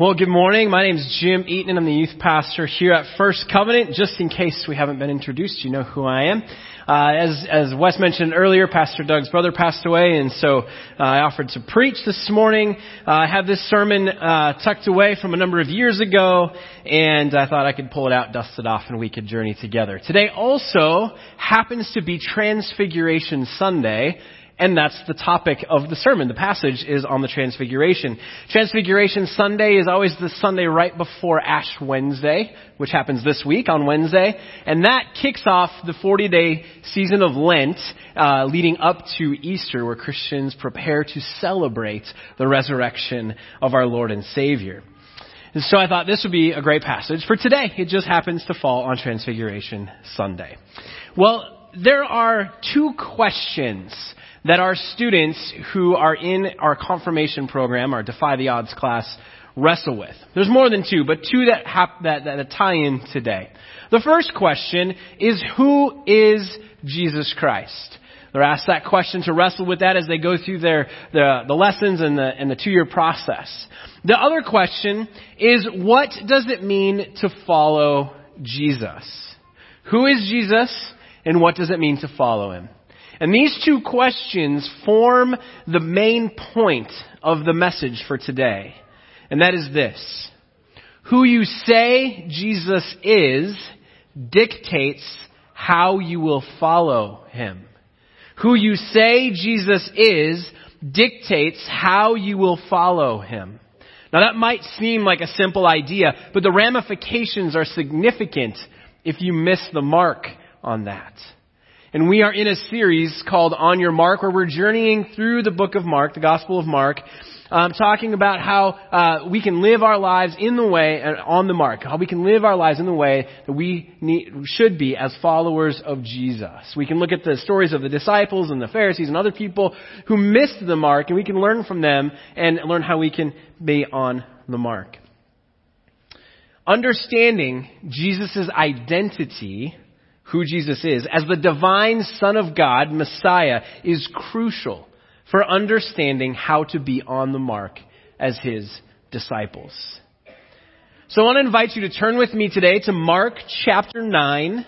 Well, good morning. My name is Jim Eaton and I'm the youth pastor here at First Covenant. Just in case we haven't been introduced, you know who I am. Uh, as, as Wes mentioned earlier, Pastor Doug's brother passed away and so uh, I offered to preach this morning. Uh, I have this sermon uh, tucked away from a number of years ago and I thought I could pull it out, dust it off, and we could journey together. Today also happens to be Transfiguration Sunday and that's the topic of the sermon. The passage is on the Transfiguration. Transfiguration Sunday is always the Sunday right before Ash Wednesday, which happens this week on Wednesday. And that kicks off the 40 day season of Lent, uh, leading up to Easter, where Christians prepare to celebrate the resurrection of our Lord and Savior. And so I thought this would be a great passage for today. It just happens to fall on Transfiguration Sunday. Well, there are two questions that our students who are in our confirmation program, our Defy the Odds class, wrestle with. There's more than two, but two that, hap- that, that, that tie in today. The first question is who is Jesus Christ? They're asked that question to wrestle with that as they go through their the, the lessons and the and the two year process. The other question is what does it mean to follow Jesus? Who is Jesus and what does it mean to follow him? And these two questions form the main point of the message for today. And that is this. Who you say Jesus is dictates how you will follow him. Who you say Jesus is dictates how you will follow him. Now that might seem like a simple idea, but the ramifications are significant if you miss the mark on that. And we are in a series called On Your Mark where we're journeying through the book of Mark, the Gospel of Mark, um, talking about how uh, we can live our lives in the way, uh, on the mark, how we can live our lives in the way that we need, should be as followers of Jesus. We can look at the stories of the disciples and the Pharisees and other people who missed the mark and we can learn from them and learn how we can be on the mark. Understanding Jesus' identity who Jesus is, as the divine Son of God, Messiah, is crucial for understanding how to be on the mark as His disciples. So I want to invite you to turn with me today to Mark chapter 9.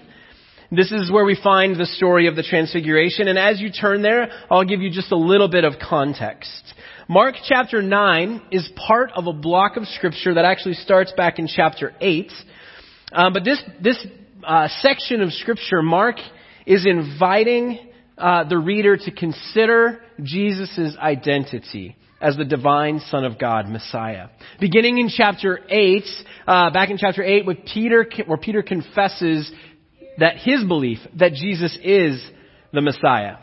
This is where we find the story of the Transfiguration, and as you turn there, I'll give you just a little bit of context. Mark chapter 9 is part of a block of scripture that actually starts back in chapter 8. Um, but this, this uh, section of Scripture, Mark is inviting uh, the reader to consider Jesus' identity as the divine Son of God, Messiah. Beginning in chapter 8, uh, back in chapter 8, with Peter, where Peter confesses that his belief that Jesus is the Messiah.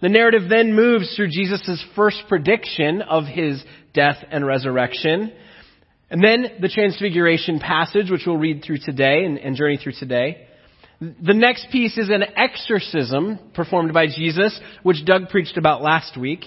The narrative then moves through Jesus' first prediction of his death and resurrection, and then the Transfiguration passage, which we'll read through today and, and journey through today. The next piece is an exorcism performed by Jesus, which Doug preached about last week.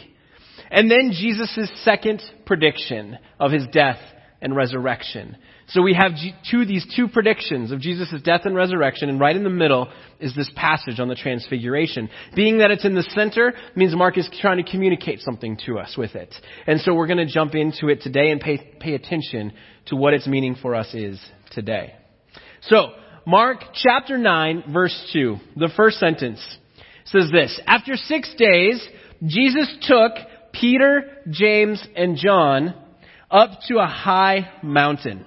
And then Jesus' second prediction of his death and resurrection. So we have two, these two predictions of Jesus' death and resurrection, and right in the middle is this passage on the transfiguration. Being that it's in the center means Mark is trying to communicate something to us with it. And so we're going to jump into it today and pay, pay attention to what its meaning for us is today. So, Mark chapter 9 verse 2, the first sentence says this, After six days, Jesus took Peter, James, and John up to a high mountain.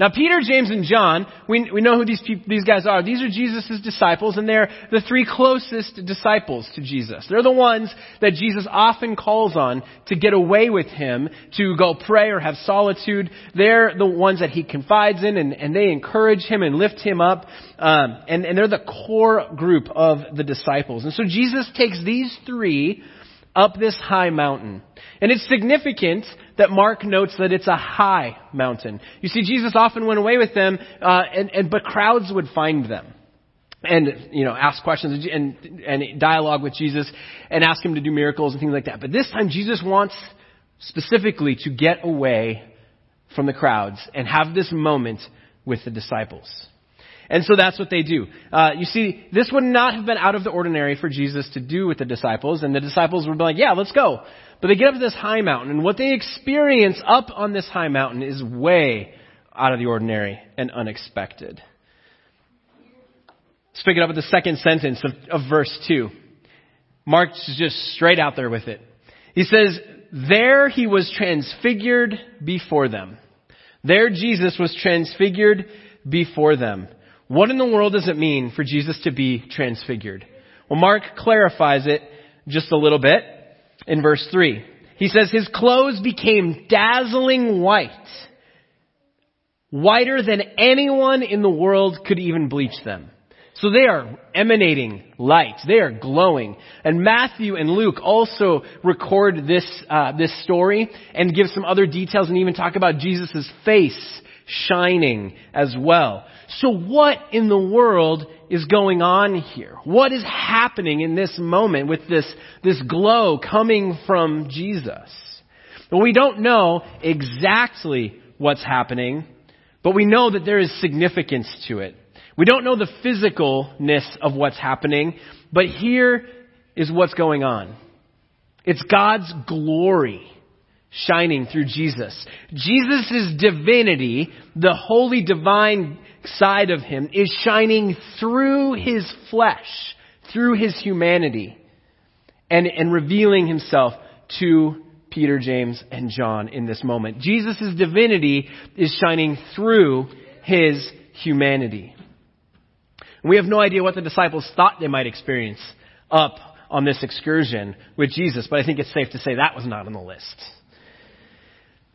Now, Peter, James, and John, we, we know who these, these guys are. These are Jesus' disciples, and they're the three closest disciples to Jesus. They're the ones that Jesus often calls on to get away with him, to go pray or have solitude. They're the ones that he confides in, and, and they encourage him and lift him up. Um, and, and they're the core group of the disciples. And so Jesus takes these three up this high mountain. And it's significant that Mark notes that it's a high mountain. You see, Jesus often went away with them, uh, and, and, but crowds would find them. And, you know, ask questions and, and dialogue with Jesus and ask him to do miracles and things like that. But this time Jesus wants specifically to get away from the crowds and have this moment with the disciples. And so that's what they do. Uh, you see, this would not have been out of the ordinary for Jesus to do with the disciples, and the disciples would be like, yeah, let's go. But they get up to this high mountain, and what they experience up on this high mountain is way out of the ordinary and unexpected. Let's pick it up at the second sentence of, of verse 2. Mark's just straight out there with it. He says, There he was transfigured before them. There Jesus was transfigured before them. What in the world does it mean for Jesus to be transfigured? Well, Mark clarifies it just a little bit in verse 3. He says, His clothes became dazzling white, whiter than anyone in the world could even bleach them. So they are emanating light. They are glowing. And Matthew and Luke also record this, uh, this story and give some other details and even talk about Jesus' face shining as well. So what in the world is going on here? What is happening in this moment with this, this glow coming from Jesus? Well, we don't know exactly what's happening, but we know that there is significance to it. We don't know the physicalness of what's happening, but here is what's going on. It's God's glory shining through Jesus. Jesus' divinity, the holy divine side of him, is shining through his flesh, through his humanity, and, and revealing himself to Peter, James, and John in this moment. Jesus' divinity is shining through his humanity. We have no idea what the disciples thought they might experience up on this excursion with Jesus, but I think it's safe to say that was not on the list.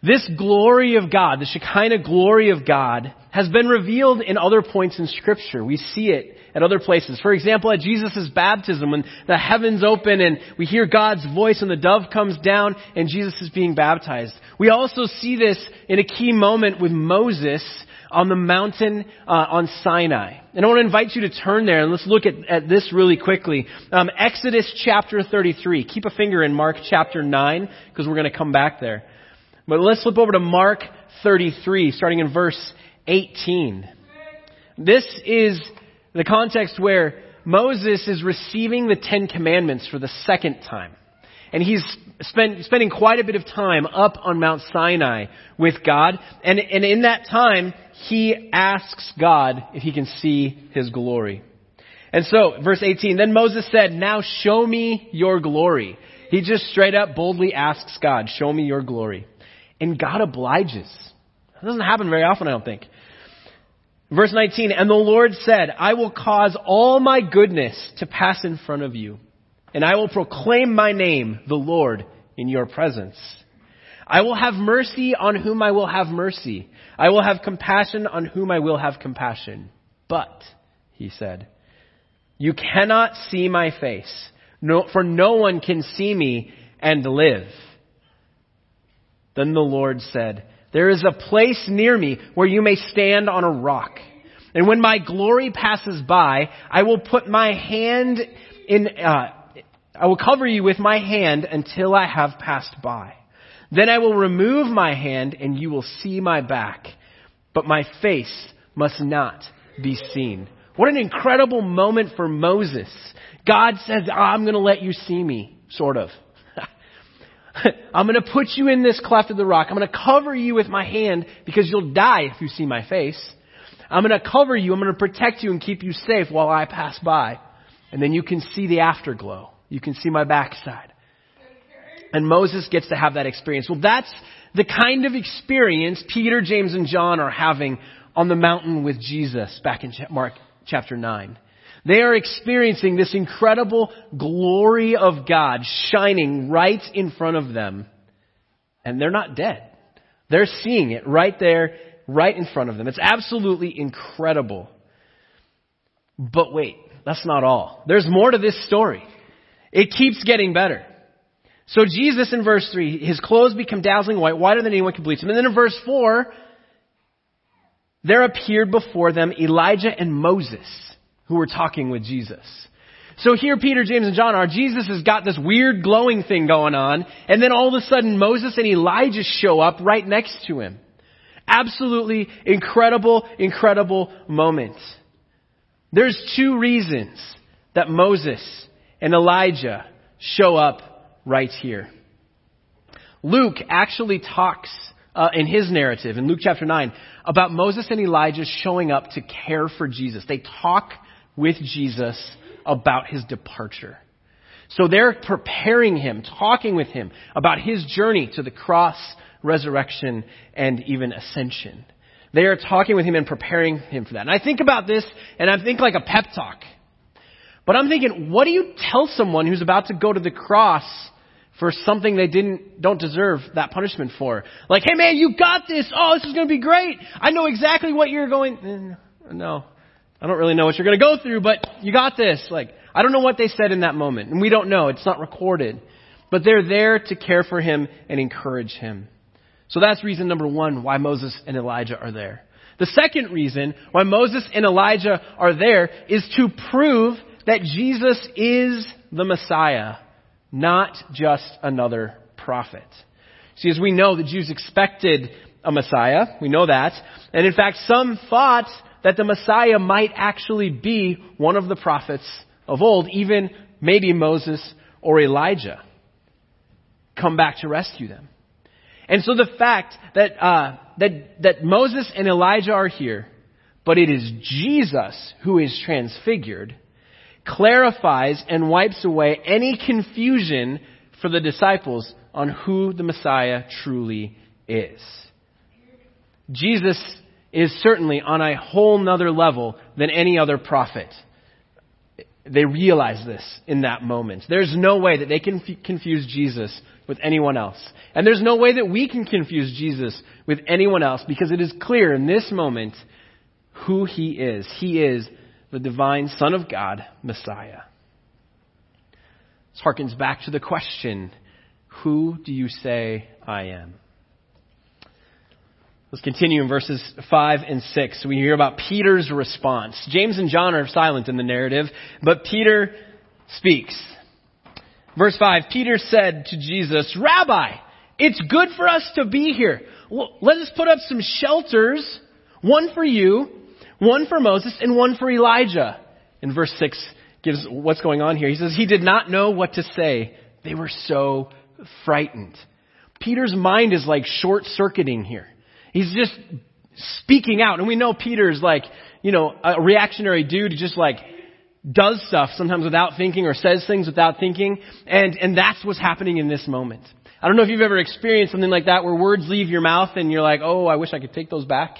This glory of God, the Shekinah glory of God, has been revealed in other points in Scripture. We see it at other places. For example, at Jesus' baptism, when the heavens open and we hear God's voice and the dove comes down and Jesus is being baptized. We also see this in a key moment with Moses on the mountain uh, on Sinai. And I want to invite you to turn there and let's look at, at this really quickly. Um, Exodus chapter 33. Keep a finger in Mark chapter 9 because we're going to come back there. But let's flip over to Mark 33, starting in verse 18. This is the context where Moses is receiving the Ten Commandments for the second time. And he's spent, spending quite a bit of time up on Mount Sinai with God. And, and in that time, he asks God if he can see his glory. And so, verse 18, then Moses said, now show me your glory. He just straight up boldly asks God, show me your glory. And God obliges. That doesn't happen very often, I don't think. Verse 19, and the Lord said, I will cause all my goodness to pass in front of you, and I will proclaim my name, the Lord, in your presence. I will have mercy on whom I will have mercy. I will have compassion on whom I will have compassion. But, he said, you cannot see my face, no, for no one can see me and live. Then the Lord said, There is a place near me where you may stand on a rock. And when my glory passes by, I will put my hand in, uh, I will cover you with my hand until I have passed by. Then I will remove my hand and you will see my back, but my face must not be seen. What an incredible moment for Moses. God says, I'm going to let you see me, sort of. I'm going to put you in this cleft of the rock. I'm going to cover you with my hand because you'll die if you see my face. I'm going to cover you. I'm going to protect you and keep you safe while I pass by. And then you can see the afterglow. You can see my backside. And Moses gets to have that experience. Well, that's the kind of experience Peter, James, and John are having on the mountain with Jesus back in Mark chapter 9. They are experiencing this incredible glory of God shining right in front of them. And they're not dead. They're seeing it right there, right in front of them. It's absolutely incredible. But wait, that's not all. There's more to this story. It keeps getting better. So Jesus in verse 3, his clothes become dazzling white, whiter than anyone can bleach them. And then in verse 4, there appeared before them Elijah and Moses who were talking with Jesus. So here Peter, James, and John are. Jesus has got this weird glowing thing going on, and then all of a sudden Moses and Elijah show up right next to him. Absolutely incredible, incredible moment. There's two reasons that Moses and Elijah show up right here. Luke actually talks uh, in his narrative, in Luke chapter 9, about Moses and Elijah showing up to care for Jesus. They talk with Jesus about his departure. So they're preparing him, talking with him about his journey to the cross, resurrection, and even ascension. They are talking with him and preparing him for that. And I think about this, and I think like a pep talk. But I'm thinking, what do you tell someone who's about to go to the cross for something they didn't, don't deserve that punishment for? Like, hey man, you got this. Oh, this is going to be great. I know exactly what you're going, eh, no. I don't really know what you're going to go through, but you got this. Like, I don't know what they said in that moment, and we don't know. It's not recorded. But they're there to care for him and encourage him. So that's reason number one why Moses and Elijah are there. The second reason why Moses and Elijah are there is to prove that Jesus is the Messiah, not just another prophet. See, as we know, the Jews expected a Messiah. We know that. And in fact, some thought that the Messiah might actually be one of the prophets of old, even maybe Moses or Elijah, come back to rescue them. And so the fact that, uh, that, that Moses and Elijah are here, but it is Jesus who is transfigured, clarifies and wipes away any confusion for the disciples on who the Messiah truly is. Jesus is certainly on a whole nother level than any other prophet. They realize this in that moment. There's no way that they can f- confuse Jesus with anyone else. And there's no way that we can confuse Jesus with anyone else because it is clear in this moment who he is. He is the divine Son of God, Messiah. This harkens back to the question, who do you say I am? Let's continue in verses 5 and 6. We hear about Peter's response. James and John are silent in the narrative, but Peter speaks. Verse 5, Peter said to Jesus, Rabbi, it's good for us to be here. Well, let us put up some shelters, one for you, one for Moses, and one for Elijah. In verse 6 gives what's going on here. He says, he did not know what to say. They were so frightened. Peter's mind is like short circuiting here. He's just speaking out. And we know Peter's like, you know, a reactionary dude who just like does stuff sometimes without thinking or says things without thinking. And, and that's what's happening in this moment. I don't know if you've ever experienced something like that where words leave your mouth and you're like, oh, I wish I could take those back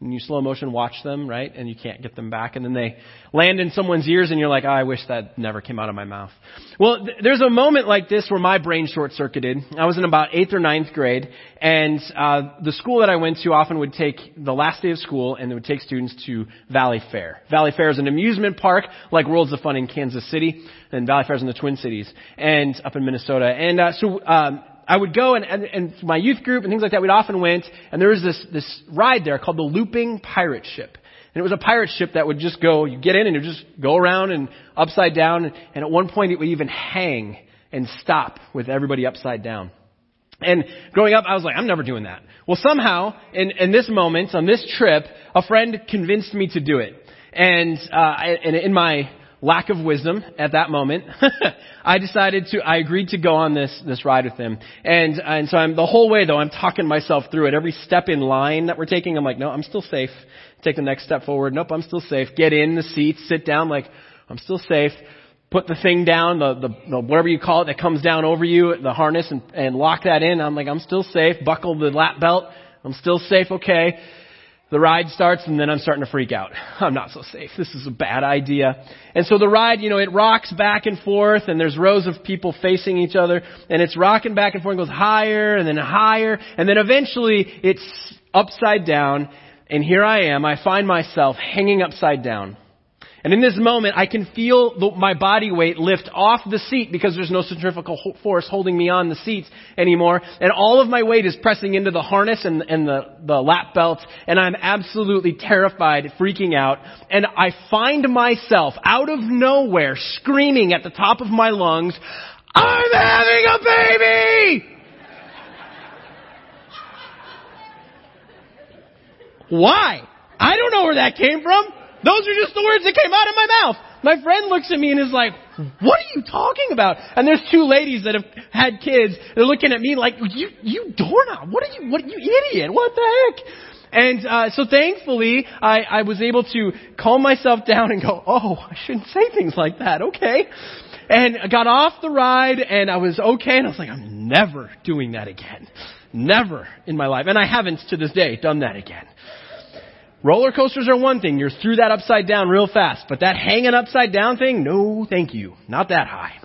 and you slow motion watch them, right? And you can't get them back. And then they land in someone's ears and you're like, oh, I wish that never came out of my mouth. Well, th- there's a moment like this where my brain short circuited. I was in about eighth or ninth grade and, uh, the school that I went to often would take the last day of school and they would take students to Valley Fair. Valleyfair is an amusement park like Worlds of Fun in Kansas City and Valleyfair is in the Twin Cities and up in Minnesota. And, uh, so, um, I would go and, and, and my youth group and things like that, we'd often went, and there was this, this ride there called the Looping Pirate Ship. And it was a pirate ship that would just go, you get in and would just go around and upside down, and at one point it would even hang and stop with everybody upside down. And growing up, I was like, I'm never doing that. Well, somehow, in, in this moment, on this trip, a friend convinced me to do it. And, uh, I, and in my lack of wisdom at that moment, I decided to, I agreed to go on this, this ride with him. And, and so I'm, the whole way though, I'm talking myself through it. Every step in line that we're taking, I'm like, no, I'm still safe. Take the next step forward. Nope, I'm still safe. Get in the seat, sit down, like, I'm still safe. Put the thing down, the, the, the whatever you call it that comes down over you, the harness, and, and lock that in. I'm like, I'm still safe. Buckle the lap belt. I'm still safe. Okay. The ride starts and then I'm starting to freak out. I'm not so safe. This is a bad idea. And so the ride, you know, it rocks back and forth and there's rows of people facing each other and it's rocking back and forth and goes higher and then higher and then eventually it's upside down and here I am. I find myself hanging upside down. And in this moment, I can feel the, my body weight lift off the seat because there's no centrifugal force holding me on the seat anymore. And all of my weight is pressing into the harness and, and the, the lap belt. And I'm absolutely terrified, freaking out. And I find myself out of nowhere screaming at the top of my lungs, I'm having a baby! Why? I don't know where that came from. Those are just the words that came out of my mouth. My friend looks at me and is like, what are you talking about? And there's two ladies that have had kids. They're looking at me like, you, you doorknob. What are you, what, you idiot. What the heck? And uh, so thankfully, I, I was able to calm myself down and go, oh, I shouldn't say things like that. Okay. And I got off the ride and I was okay and I was like, I'm never doing that again. Never in my life. And I haven't to this day done that again. Roller coasters are one thing. You're through that upside down real fast. But that hanging upside down thing, no thank you. Not that high.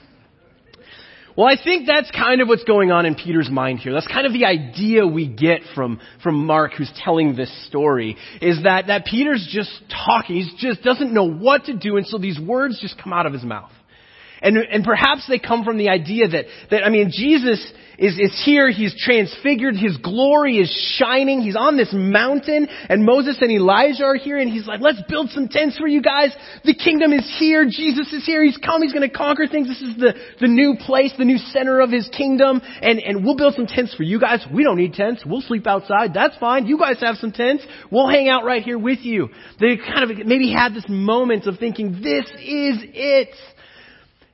Well, I think that's kind of what's going on in Peter's mind here. That's kind of the idea we get from, from Mark who's telling this story, is that, that Peter's just talking. He just doesn't know what to do, and so these words just come out of his mouth. And, and perhaps they come from the idea that, that, I mean, Jesus is, is here, he's transfigured, his glory is shining, he's on this mountain, and Moses and Elijah are here, and he's like, let's build some tents for you guys. The kingdom is here, Jesus is here, he's come, he's gonna conquer things. This is the, the new place, the new center of his kingdom, and, and we'll build some tents for you guys. We don't need tents, we'll sleep outside, that's fine. You guys have some tents, we'll hang out right here with you. They kind of maybe had this moment of thinking, this is it.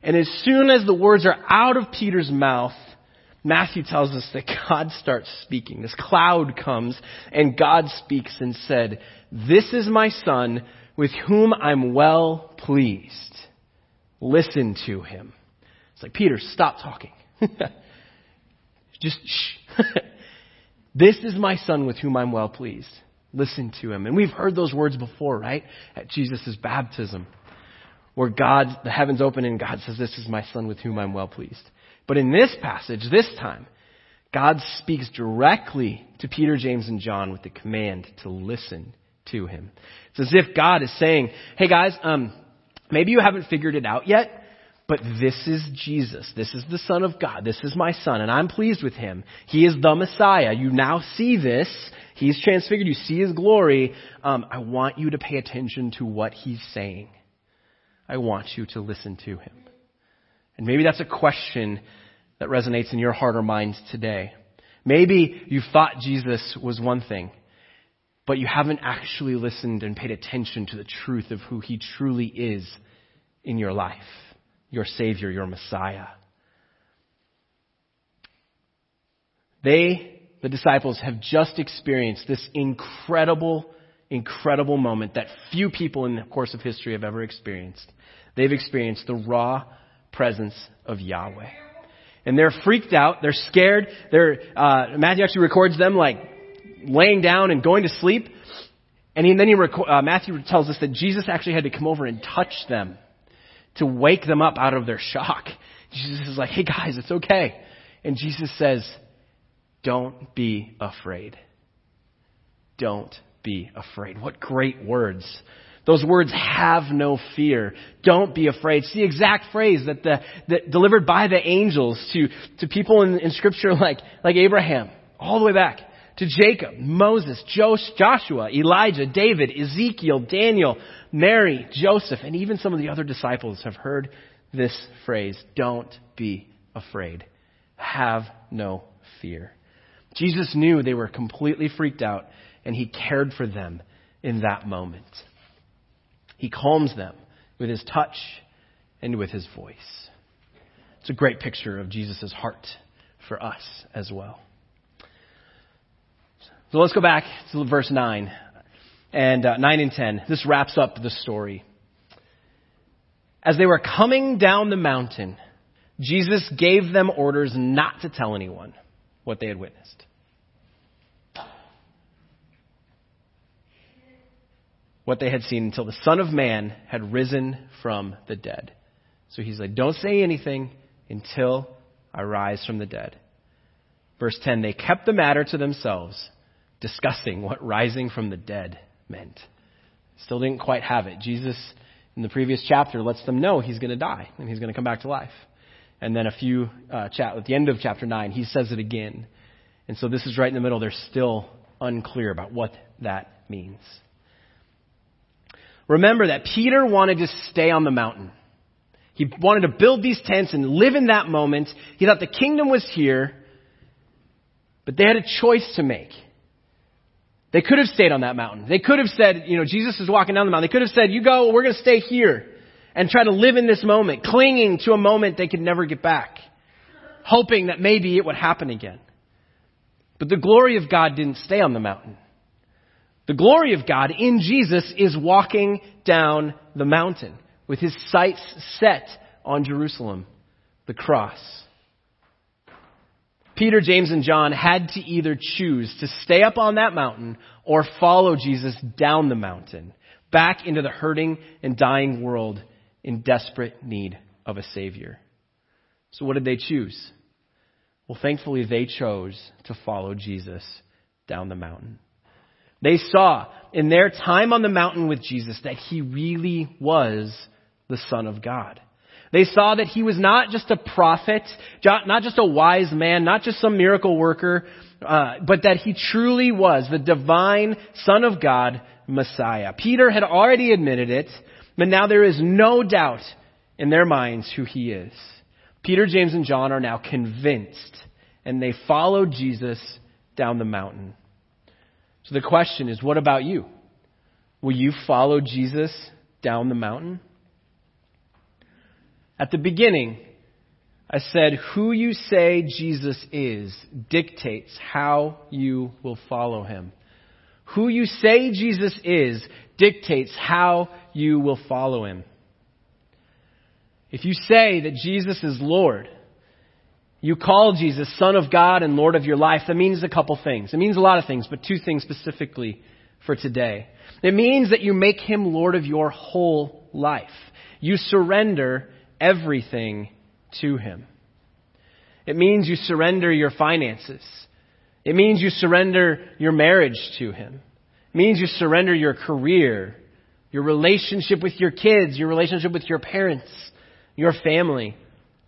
And as soon as the words are out of Peter's mouth, Matthew tells us that God starts speaking. This cloud comes and God speaks and said, This is my son with whom I'm well pleased. Listen to him. It's like, Peter, stop talking. Just shh. this is my son with whom I'm well pleased. Listen to him. And we've heard those words before, right? At Jesus' baptism, where God, the heavens open and God says, This is my son with whom I'm well pleased. But in this passage, this time, God speaks directly to Peter, James, and John with the command to listen to him. It's as if God is saying, hey guys, um, maybe you haven't figured it out yet, but this is Jesus. This is the Son of God. This is my Son, and I'm pleased with him. He is the Messiah. You now see this. He's transfigured. You see his glory. Um, I want you to pay attention to what he's saying. I want you to listen to him. And maybe that's a question that resonates in your heart or mind today. Maybe you thought Jesus was one thing, but you haven't actually listened and paid attention to the truth of who he truly is in your life, your Savior, your Messiah. They, the disciples, have just experienced this incredible, incredible moment that few people in the course of history have ever experienced. They've experienced the raw presence of Yahweh. And they're freaked out. They're scared. They're, uh, Matthew actually records them like laying down and going to sleep. And he, then he reco- uh, Matthew tells us that Jesus actually had to come over and touch them to wake them up out of their shock. Jesus is like, hey guys, it's okay. And Jesus says, don't be afraid. Don't be afraid. What great words. Those words, have no fear. Don't be afraid. It's the exact phrase that the, that delivered by the angels to, to people in, in scripture like, like Abraham, all the way back to Jacob, Moses, Joshua, Elijah, David, Ezekiel, Daniel, Mary, Joseph, and even some of the other disciples have heard this phrase, don't be afraid. Have no fear. Jesus knew they were completely freaked out and he cared for them in that moment. He calms them with his touch and with his voice. It's a great picture of Jesus' heart for us as well. So let's go back to verse 9 and uh, 9 and 10. This wraps up the story. As they were coming down the mountain, Jesus gave them orders not to tell anyone what they had witnessed. What they had seen until the Son of Man had risen from the dead. So he's like, don't say anything until I rise from the dead. Verse 10 They kept the matter to themselves, discussing what rising from the dead meant. Still didn't quite have it. Jesus, in the previous chapter, lets them know he's going to die and he's going to come back to life. And then a few, uh, chat, at the end of chapter 9, he says it again. And so this is right in the middle. They're still unclear about what that means. Remember that Peter wanted to stay on the mountain. He wanted to build these tents and live in that moment. He thought the kingdom was here, but they had a choice to make. They could have stayed on that mountain. They could have said, you know, Jesus is walking down the mountain. They could have said, you go, we're going to stay here. and try to live in this moment, clinging to a moment they could never get back, hoping that maybe it would happen again. But the glory of God didn't stay on the mountain. The glory of God in Jesus is walking down the mountain with his sights set on Jerusalem, the cross. Peter, James, and John had to either choose to stay up on that mountain or follow Jesus down the mountain, back into the hurting and dying world in desperate need of a Savior. So what did they choose? Well, thankfully, they chose to follow Jesus down the mountain. They saw in their time on the mountain with Jesus that he really was the Son of God. They saw that he was not just a prophet, not just a wise man, not just some miracle worker, uh, but that he truly was the divine Son of God, Messiah. Peter had already admitted it, but now there is no doubt in their minds who he is. Peter, James, and John are now convinced, and they follow Jesus down the mountain. So the question is, what about you? Will you follow Jesus down the mountain? At the beginning, I said, who you say Jesus is dictates how you will follow him. Who you say Jesus is dictates how you will follow him. If you say that Jesus is Lord, you call Jesus Son of God and Lord of your life, that means a couple things. It means a lot of things, but two things specifically for today. It means that you make him Lord of your whole life. You surrender everything to Him. It means you surrender your finances. It means you surrender your marriage to Him. It means you surrender your career, your relationship with your kids, your relationship with your parents, your family,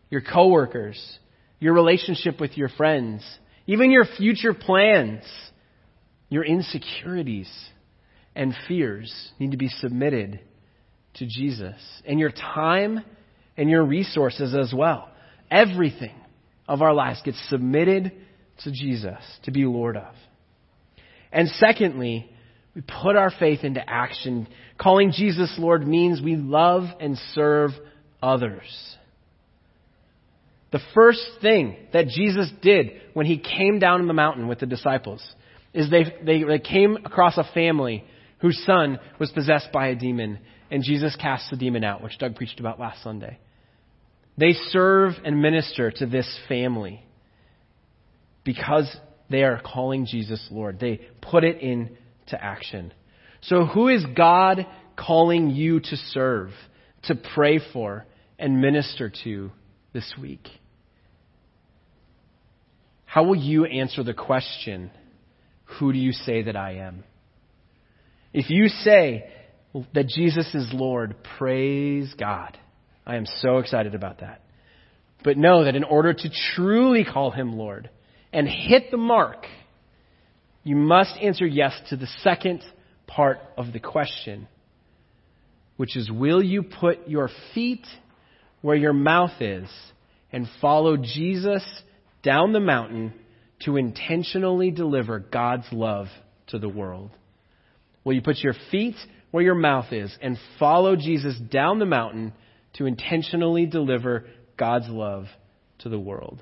your coworkers, your relationship with your friends, even your future plans, your insecurities and fears need to be submitted to Jesus. And your time and your resources as well. Everything of our lives gets submitted to Jesus to be Lord of. And secondly, we put our faith into action. Calling Jesus Lord means we love and serve others. The first thing that Jesus did when he came down the mountain with the disciples is they, they, they came across a family whose son was possessed by a demon, and Jesus cast the demon out, which Doug preached about last Sunday. They serve and minister to this family because they are calling Jesus Lord. They put it into action. So, who is God calling you to serve, to pray for, and minister to this week? How will you answer the question, Who do you say that I am? If you say that Jesus is Lord, praise God. I am so excited about that. But know that in order to truly call him Lord and hit the mark, you must answer yes to the second part of the question, which is Will you put your feet where your mouth is and follow Jesus down the mountain to intentionally deliver God's love to the world? Will you put your feet where your mouth is and follow Jesus down the mountain? to intentionally deliver God's love to the world.